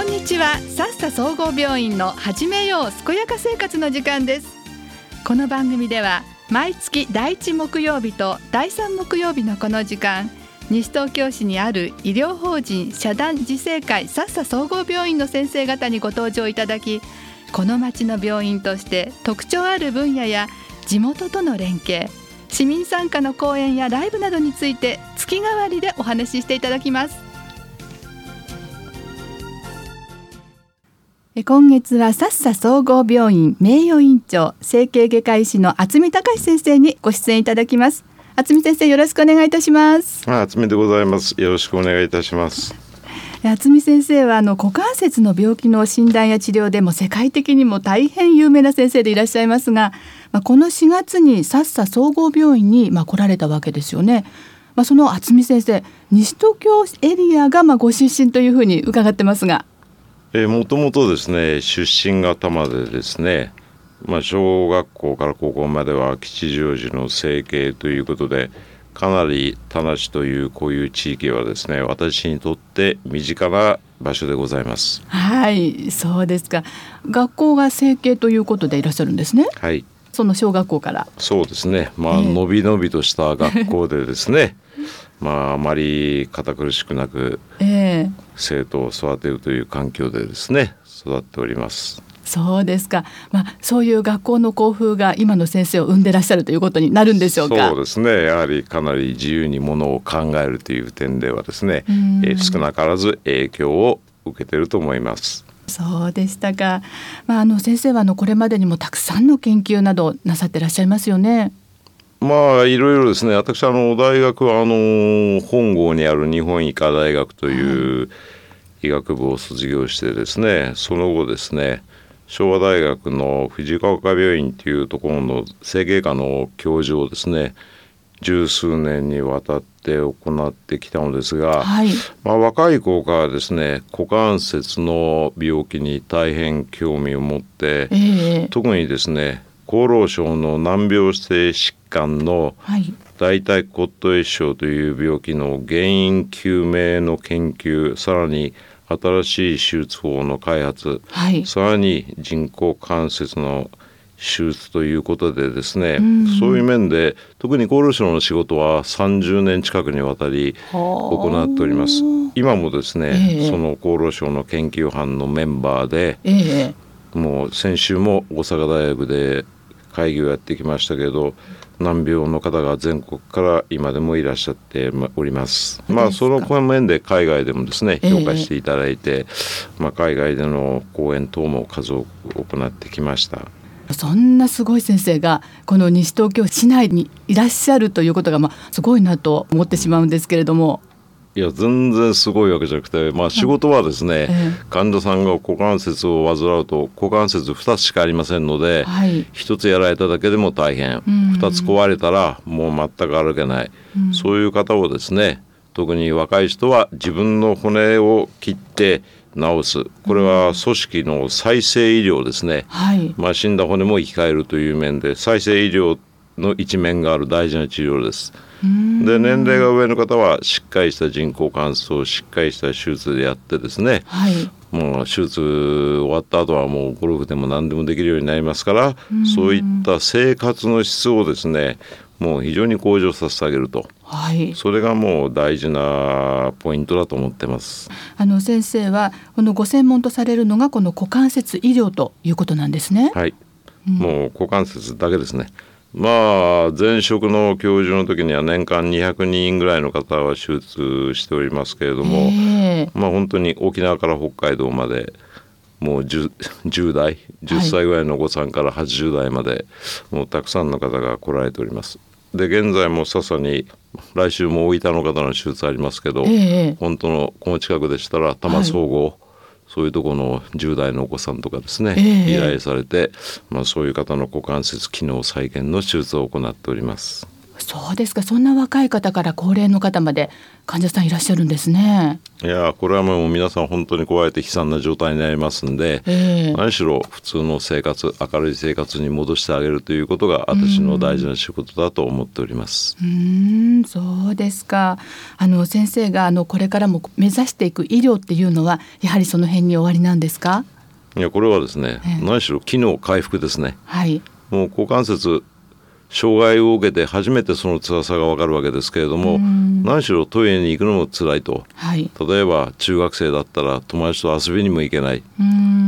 こんにちは。さっさ総合病院の始めよう健やか生活の時間です。この番組では毎月第1木曜日と第3木曜日のこの時間西東京市にある医療法人社団自生会さっさ総合病院の先生方にご登場いただきこの町の病院として特徴ある分野や地元との連携市民参加の講演やライブなどについて月替わりでお話ししていただきます。今月はさっさ総合病院名誉院長整形外科医師の渥美隆先生にご出演いただきます。渥美先生よろしくお願いいたします。渥美でございます。よろしくお願いいたします。渥美先生はあの股関節の病気の診断や治療でも世界的にも大変有名な先生でいらっしゃいますが、まあ、この4月にさっさ総合病院にまあ来られたわけですよね。まあ、その渥美先生西東京エリアがまあご出身というふうに伺ってますがえもともとですね出身が多摩でですね、まあ、小学校から高校までは吉祥寺の整形ということでかなり田無というこういう地域はですね私にとって身近な場所でございます。はいそうですか。学校が整形ということでいらっしゃるんですね。はい。その小学校から。そうですね。まあ、えー、のびのびとした学校でですね。まああまり堅苦しくなく、えー、生徒を育てるという環境でですね育っております。そうですか、まあ、そういう学校の校風が今の先生を生んでらっしゃるということになるんでしょうかそうですねやはりかなり自由にものを考えるという点ではですね、え少なからず影響を受けていると思います。そうでしたか、まあ、あの先生はあのこれまでにもたくさんの研究などなさってらっしゃいますよね。まあいろいろですね。私あの大学はあの本郷にある日本医科大学という医学部を卒業してですね。その後ですね昭和大学の藤岡病院というところの整形科の教授をですね十数年にわたって行ってきたのですが、はい、まあ、若い頃からですね股関節の病気に大変興味を持って、えー、特にですね厚労省の難病性疾患の大腿骨頭炎症という病気の原因究明の研究さらに新しい手術法の開発、はい、さらに人工関節の手術ということでですね、うん、そういう面で特に厚労省の仕事は30年近くにわたり行っております。今もですね、えー、その厚労省の研究班のメンバーで、えー、もう先週も大阪大学で会議をやってきましたけど難病の方が全国から今でもいらっしゃっております。まあその面で海外でもですね評価していただいて、えー、まあ海外での講演等も数多く行ってきました。そんなすごい先生がこの西東京市内にいらっしゃるということがまあすごいなと思ってしまうんですけれども。いや全然すごいわけじゃなくて、まあ、仕事はですね、えー、患者さんが股関節を患うと股関節2つしかありませんので、はい、1つやられただけでも大変、うん、2つ壊れたらもう全く歩けない、うん、そういう方をですね特に若い人は自分の骨を切って治す。これは組織の再生医療ですね、はい、まあ、死んだ骨も生き返るという面で再生医療の一面がある大事な治療です。で年齢が上の方はしっかりした人工関節をしっかりした手術でやってですね、はい、もう手術終わった後はもうゴルフでも何でもできるようになりますからそういった生活の質をですねもう非常に向上させてあげると、はい、それがもう大事なポイントだと思ってます。あの先生はこのご専門とされるのがこの股関節医療ということなんですね。はい、うん、もう股関節だけですねまあ前職の教授の時には年間200人ぐらいの方は手術しておりますけれども、まあ本当に沖縄から北海道までもう 10, 10代10歳ぐらいのお子さんから80代まで、もうたくさんの方が来られております。で現在もささに来週も大分の方の手術ありますけど、本当のこの近くでしたら多摩総合、はいそういうところの10代のお子さんとかですね、えー、依頼されて、まあ、そういう方の股関節機能再現の手術を行っております。そうですか。そんな若い方から高齢の方まで患者さんいらっしゃるんですね。いやこれはもう皆さん本当に加えて悲惨な状態になりますんで、ええ。何しろ普通の生活明るい生活に戻してあげるということが私の大事な仕事だと思っております。うーんそうですか。あの先生があのこれからも目指していく医療っていうのはやはりその辺に終わりなんですか？いやこれはですね、ええ。何しろ機能回復ですね。はい。もう股関節障害を受けて初めてその辛さがわかるわけですけれども、うん何しろトイレに行くのも辛いと。はい例えば中学生だったら友達と遊びにも行けない。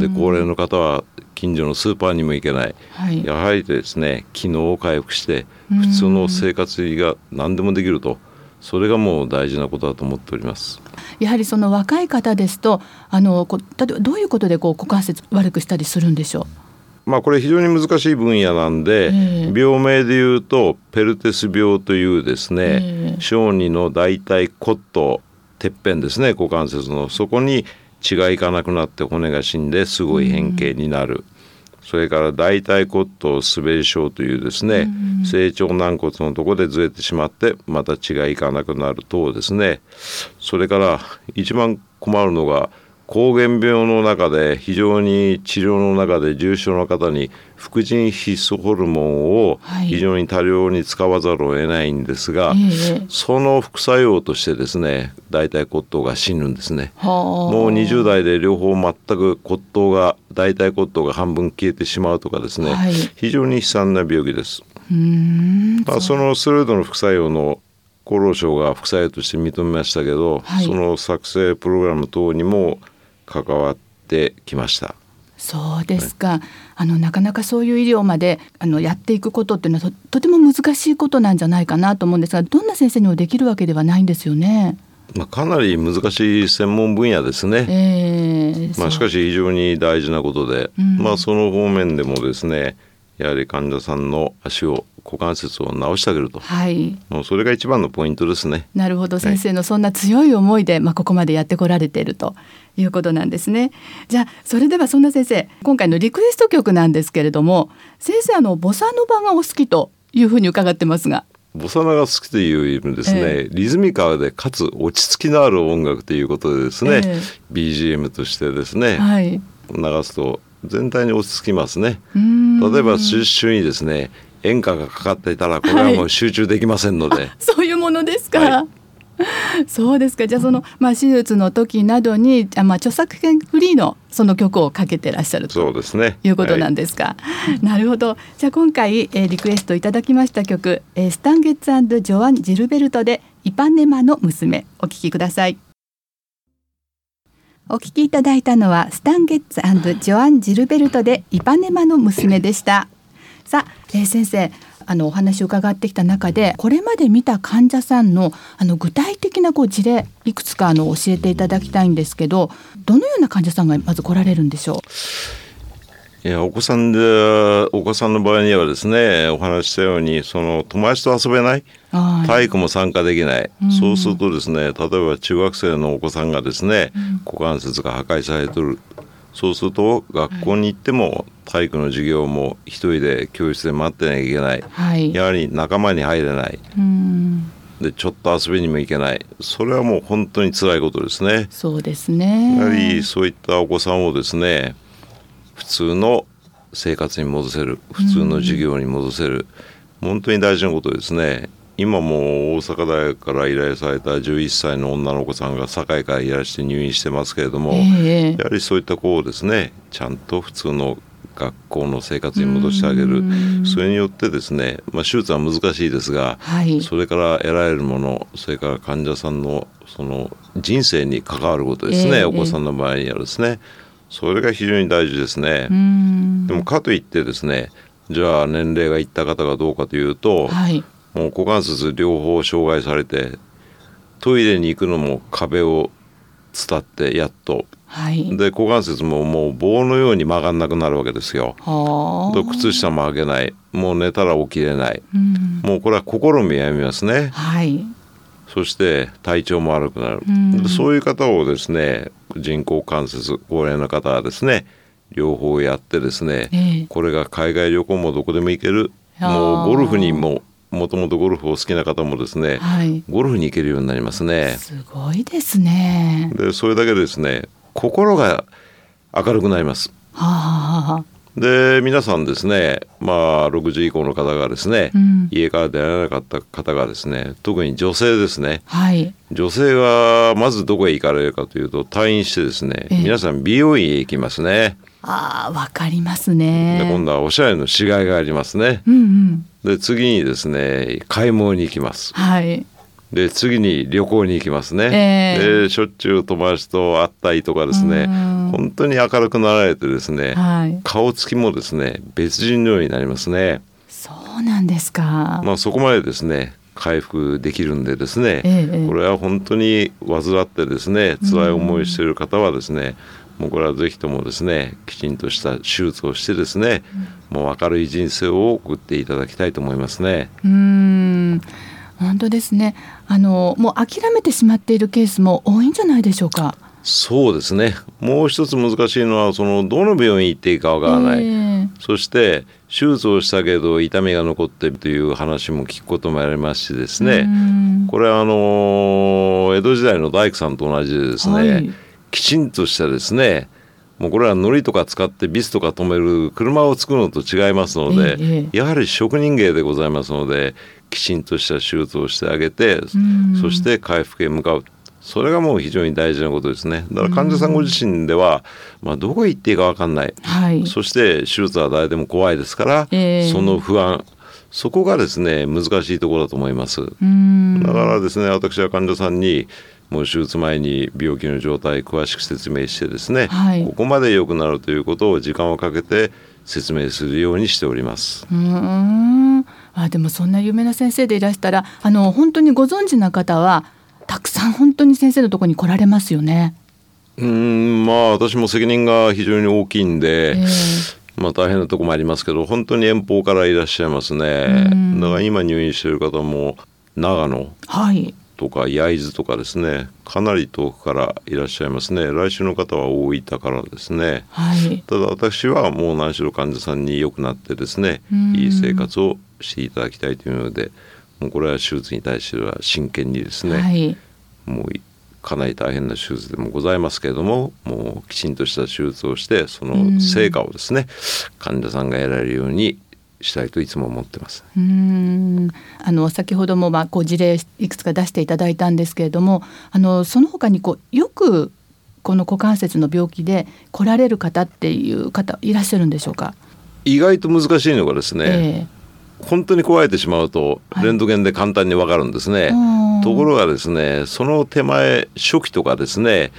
で高齢の方は近所のスーパーにも行けない。はいやはりですね機能を回復してうん普通の生活が何でもできるとそれがもう大事なことだと思っております。やはりその若い方ですとあのこ例えばどういうことでこう股関節悪くしたりするんでしょまあこれ非常に難しい分野なんで、ええ病名でいうとペルテス病というですね、ええ小児の大腿骨頭てっぺんですね股関節のそこに血がいかなくなって骨が死んですごい変形になる、それから大腿骨頭滑り症というですね、成長軟骨のところでずれてしまってまた血がいかなくなる等ですね。それから一番困るのが膠原病の中で非常に治療の中で重症な方に副腎必須ホルモンをはい。非常に多量に使わざるを得ないんですが、うええその副作用としてですね大腿骨頭が死ぬんですね。はあ。もう20代で両方全く骨頭が大腿骨頭が半分消えてしまうとかですね、はい。非常に悲惨な病気です。まあ、そのステロイドの副作用の厚労省が副作用として認めましたけど、はい。その作成プログラム等にも関わってきました。そうですか、あのなかなかそういう医療まであのやっていくことっていうのはととても難しいことなんじゃないかなと思うんですがどんな先生にもできるわけではないんですよね。まあ、かなり難しい専門分野ですね。えーまあ、しかし、し非常に大事なことで、うんまあ、その方面でもですねやはり患者さんの足を股関節を治してあげるとはいもうそれが一番のポイントですね。なるほど先生のそんな強い思いで、まあ、ここまでやってこられているということなんですね。じゃあそれではそんな先生今回のリクエスト曲なんですけれども先生あのボサノバがお好きというふうに伺ってますが。ボサノが好きというよりもですね、えリズミカルでかつ落ち着きのある音楽ということでですね、え BGM としてですね、はい、流すと全体に落ち着きますね。例えば手術にですね演歌がかかっていたらこれはもう集中できませんので、そういうものですか？はそうですか。じゃあそのまあ手術の時などにあまあ著作権フリーのその曲をかけてらっしゃるとそうですね。いうことなんで、ですか？なるほど。じゃあ今回、えーリクエストいただきました曲、えースタンゲッツジョアン・ジルベルトでイパネマの娘お聴きください。お聴きいただいたのはスタンゲッツジョアン・ジルベルトでイパネマの娘でした。さあ、えー先生あのお話を伺ってきた中でこれまで見た患者さんのあの具体的なこう事例いくつかあの教えていただきたいんですけどどのような患者さんがまず来られるんでしょいやお子さんでお子さんの場合にはですねお話ししたようにその友達と遊べない体育も参加できない、うん。そうするとですね例えば中学生のお子さんがですね、うん。股関節が破壊されてるそうすると学校に行っても体育の授業も一人で教室で待ってなきゃいけないはい。やはり仲間に入れないうん。でちょっと遊びにも行けないそれはもう本当に辛いことですね。そうですね。やはりそういったお子さんをですね普通の生活に戻せる普通の授業に戻せる、本当に大事なことですね今も大阪大学から依頼された11歳の女の子さんが堺からいらして入院してますけれども、ええやはりそういった子をですねちゃんと普通の学校の生活に戻してあげるうんそれによってですね、まあ、手術は難しいですが、はい。それから得られるものそれから患者さんのその人生に関わることですね、ええお子さんの場合にはですねそれが非常に大事ですね、うん。でもかといってですねじゃあ年齢がいった方がどうかというと、はい。もう股関節両方障害されてトイレに行くのも壁を伝ってやっとはい。で股関節ももう棒のように曲がんなくなるわけですよ。はあ。と靴下も履けないもう寝たら起きれないうん。もうこれは心も病みますね。はい。そして体調も悪くなる、うんでそういう方をですね人工関節高齢の方はですね両方やってですね、ええこれが海外旅行もどこでも行けるもうゴルフにももともとゴルフを好きな方もですね、はい、ゴルフに行けるようになりますね。すごいですね。でそれだけですね心が明るくなります。はあはあで皆さんですねまあ6時以降の方がですね、うん、家から出られなかった方がですね特に女性ですね、はい、女性はまずどこへ行かれるかというと退院してですね、えー、皆さん美容院へ行きますね。あわかりますね。で今度はおしゃれのしがいがありますね。うんうん、で次にですね買い物に行きます。はい。で次に旅行に行きますね、えー、でしょっちゅう友達と会ったりとかですね。本当に明るくなられてですね、はい、顔つきもですね別人のようになりますね。そうなんですか。まあそこまでですね回復できるんでですね、えー、これは本当に患ってですね辛い思いしている方はですね、もうこれはぜひともですねきちんとした手術をしてですね、もう明るい人生を送っていただきたいと思いますね。うん。本当ですね。あのもう諦めてしまっているケースも多いんじゃないでしょうか。そうですね。もう一つ難しいのはそのどの病院行っていいかわからない、えー、そして手術をしたけど痛みが残っているという話も聞くこともありますしですね。これはあの江戸時代の大工さんと同じでですね、はい、きちんとしたですねもうこれは糊とか使ってビスとか止める車を作るのと違いますので、ええ、やはり職人芸でございますのできちんとした手術をしてあげて、そして回復へ向かう。それがもう非常に大事なことですね。だから患者さんご自身では、まあ、どこへ行っていいか分かんない、はい、そして手術は誰でも怖いですから、えー、その不安。そこがですね難しいところだと思います。だからですね私は患者さんにもう手術前に病気の状態詳しく説明してですね、はい、ここまで良くなるということを時間をかけて説明するようにしております。うんあでもそんな有名な先生でいらしたらあの本当にご存知な方はたくさん本当に先生のところに来られますよね。うんまあ私も責任が非常に大きいんで、えー、まあ大変なとこもありますけど本当に遠方からいらっしゃいますね。だから今入院している方も長野、はい、とか焼津とかですねかなり遠くからいらっしゃいますね。来週の方は大分からですね、はい、ただ私はもう何しろ患者さんに良くなってですねいい生活をしていただきたいというのでもうこれは手術に対しては真剣にですね、はい、もうかなり大変な手術でもございますけれどももうきちんとした手術をしてその成果をですね患者さんが得られるようにしたいといつも思ってます。うん。あの先ほどもまあこう事例いくつか出していただいたんですけれどもあのその他にこうよくこの股関節の病気で来られる方っていう方いらっしゃるんでしょうか？意外と難しいのがですね、えー、本当に壊れてしまうとレントゲンで簡単にわかるんですね、はい、ところがですねその手前初期とかですね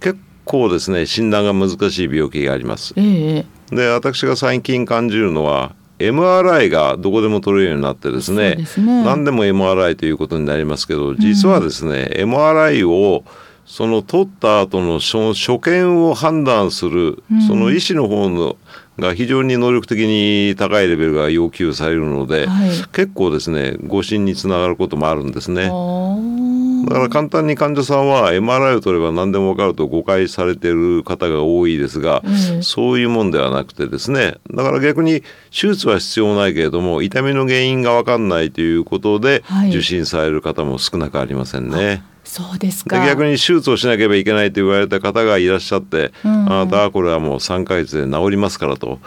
結構ですね診断が難しい病気があります、えー、で私が最近感じるのは MRI がどこでも取れるようになってですねね。何でも MRI ということになりますけど実はですね、うん、MRI をその取った後の所見を判断する、その医師の方のが非常に能力的に高いレベルが要求されるので、はい、結構ですね誤診につながることもあるんですね。だから簡単に患者さんは MRI を取れば何でも分かると誤解されている方が多いですが、うん、そういうもんではなくてですねだから逆に手術は必要ないけれども痛みの原因が分かんないということで受診される方も少なくありませんね。はいそうですか逆に手術をしなければいけないと言われた方がいらっしゃって、うん、あなたはこれはもう3ヶ月で治りますからと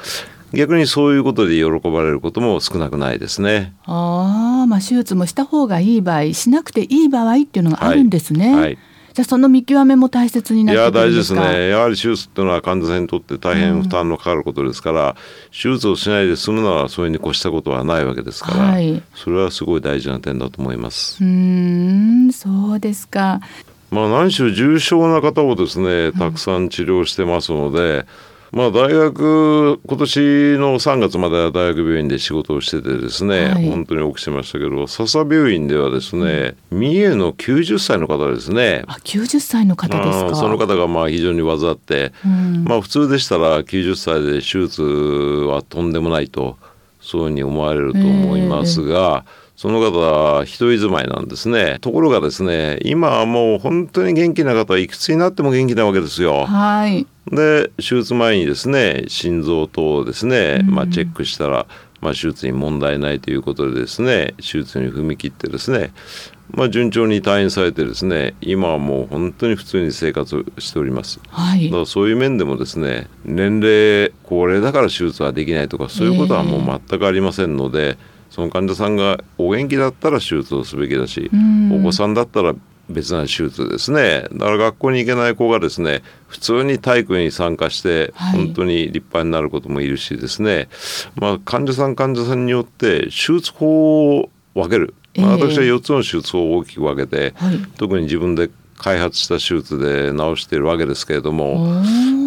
逆にそういうことで喜ばれることも少なくないですね。ああ、まあ手術もした方がいい場合、しなくていい場合っていうのがあるんですね。はい、はいじゃその見極めも大切になっていや大事ですね。やはり手術っていうのは患者さんにとって大変負担のかかることですから、うん、手術をしないで済むならそれに越したことはないわけですから、はい、それはすごい大事な点だと思います。うんそうですか。まあ何しろ重症な方をですねたくさん治療してますので、うんまあ、大学今年の3月までは大学病院で仕事をしててですね、はい、本当に多くしましたけど笹病院ではですね、うん、三重の90歳の方ですねあ90歳の方ですかその方がまあ非常に患って、うん、まあ普通でしたら90歳で手術はとんでもないとそういうふうに思われると思いますが、えーその方は一人住まいなんですね。ところがですね、今はもう本当に元気な方はいくつになっても元気なわけですよ。はい。で手術前にですね心臓等をですね、まあ、チェックしたらまあ、手術に問題ないということでですね手術に踏み切ってですね、まあ、順調に退院されてですね今はもう本当に普通に生活しております、はい、だからそういう面でもですね年齢高齢だから手術はできないとかそういうことはもう全くありませんので、えー、その患者さんがお元気だったら手術をすべきだしお子さんだったら別な手術ですね。だから学校に行けない子がですね普通に体育に参加して本当に立派になることもいるしですね、はい、まあ、患者さん患者さんによって手術法を分ける、まあ、私は4つの手術法を大きく分けて、はい、特に自分で開発した手術で治しているわけですけれども、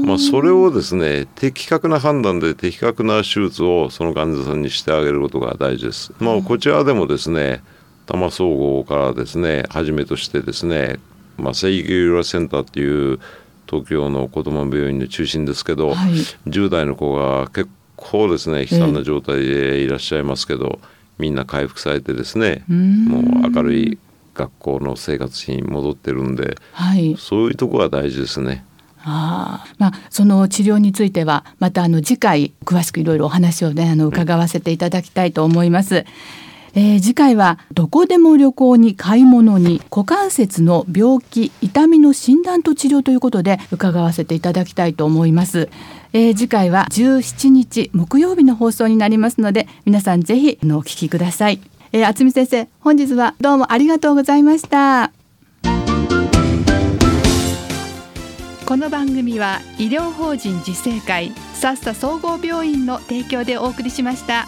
まあ、それをですね的確な判断で的確な手術をその患者さんにしてあげることが大事です。まあ、こちらでもですね多摩総合からですねはじめとしてですね、まあ、生育医療センターっていう東京の子ども病院の中心ですけど、はい、10代の子が結構ですね悲惨な状態でいらっしゃいますけど、みんな回復されてですねもう明るい学校の生活に戻ってるんで、はい、そういうとこが大事ですね。あまあ、その治療についてはまたあの次回詳しくいろいろお話をねあの伺わせていただきたいと思います。えー、次回はどこでも旅行に買い物に股関節の病気痛みの診断と治療ということで伺わせていただきたいと思います、えー、次回は17日木曜日の放送になりますので皆さんぜひお聞きください、えー、厚見先生本日はどうもありがとうございました。この番組は医療法人自生会さっさ総合病院の提供でお送りしました。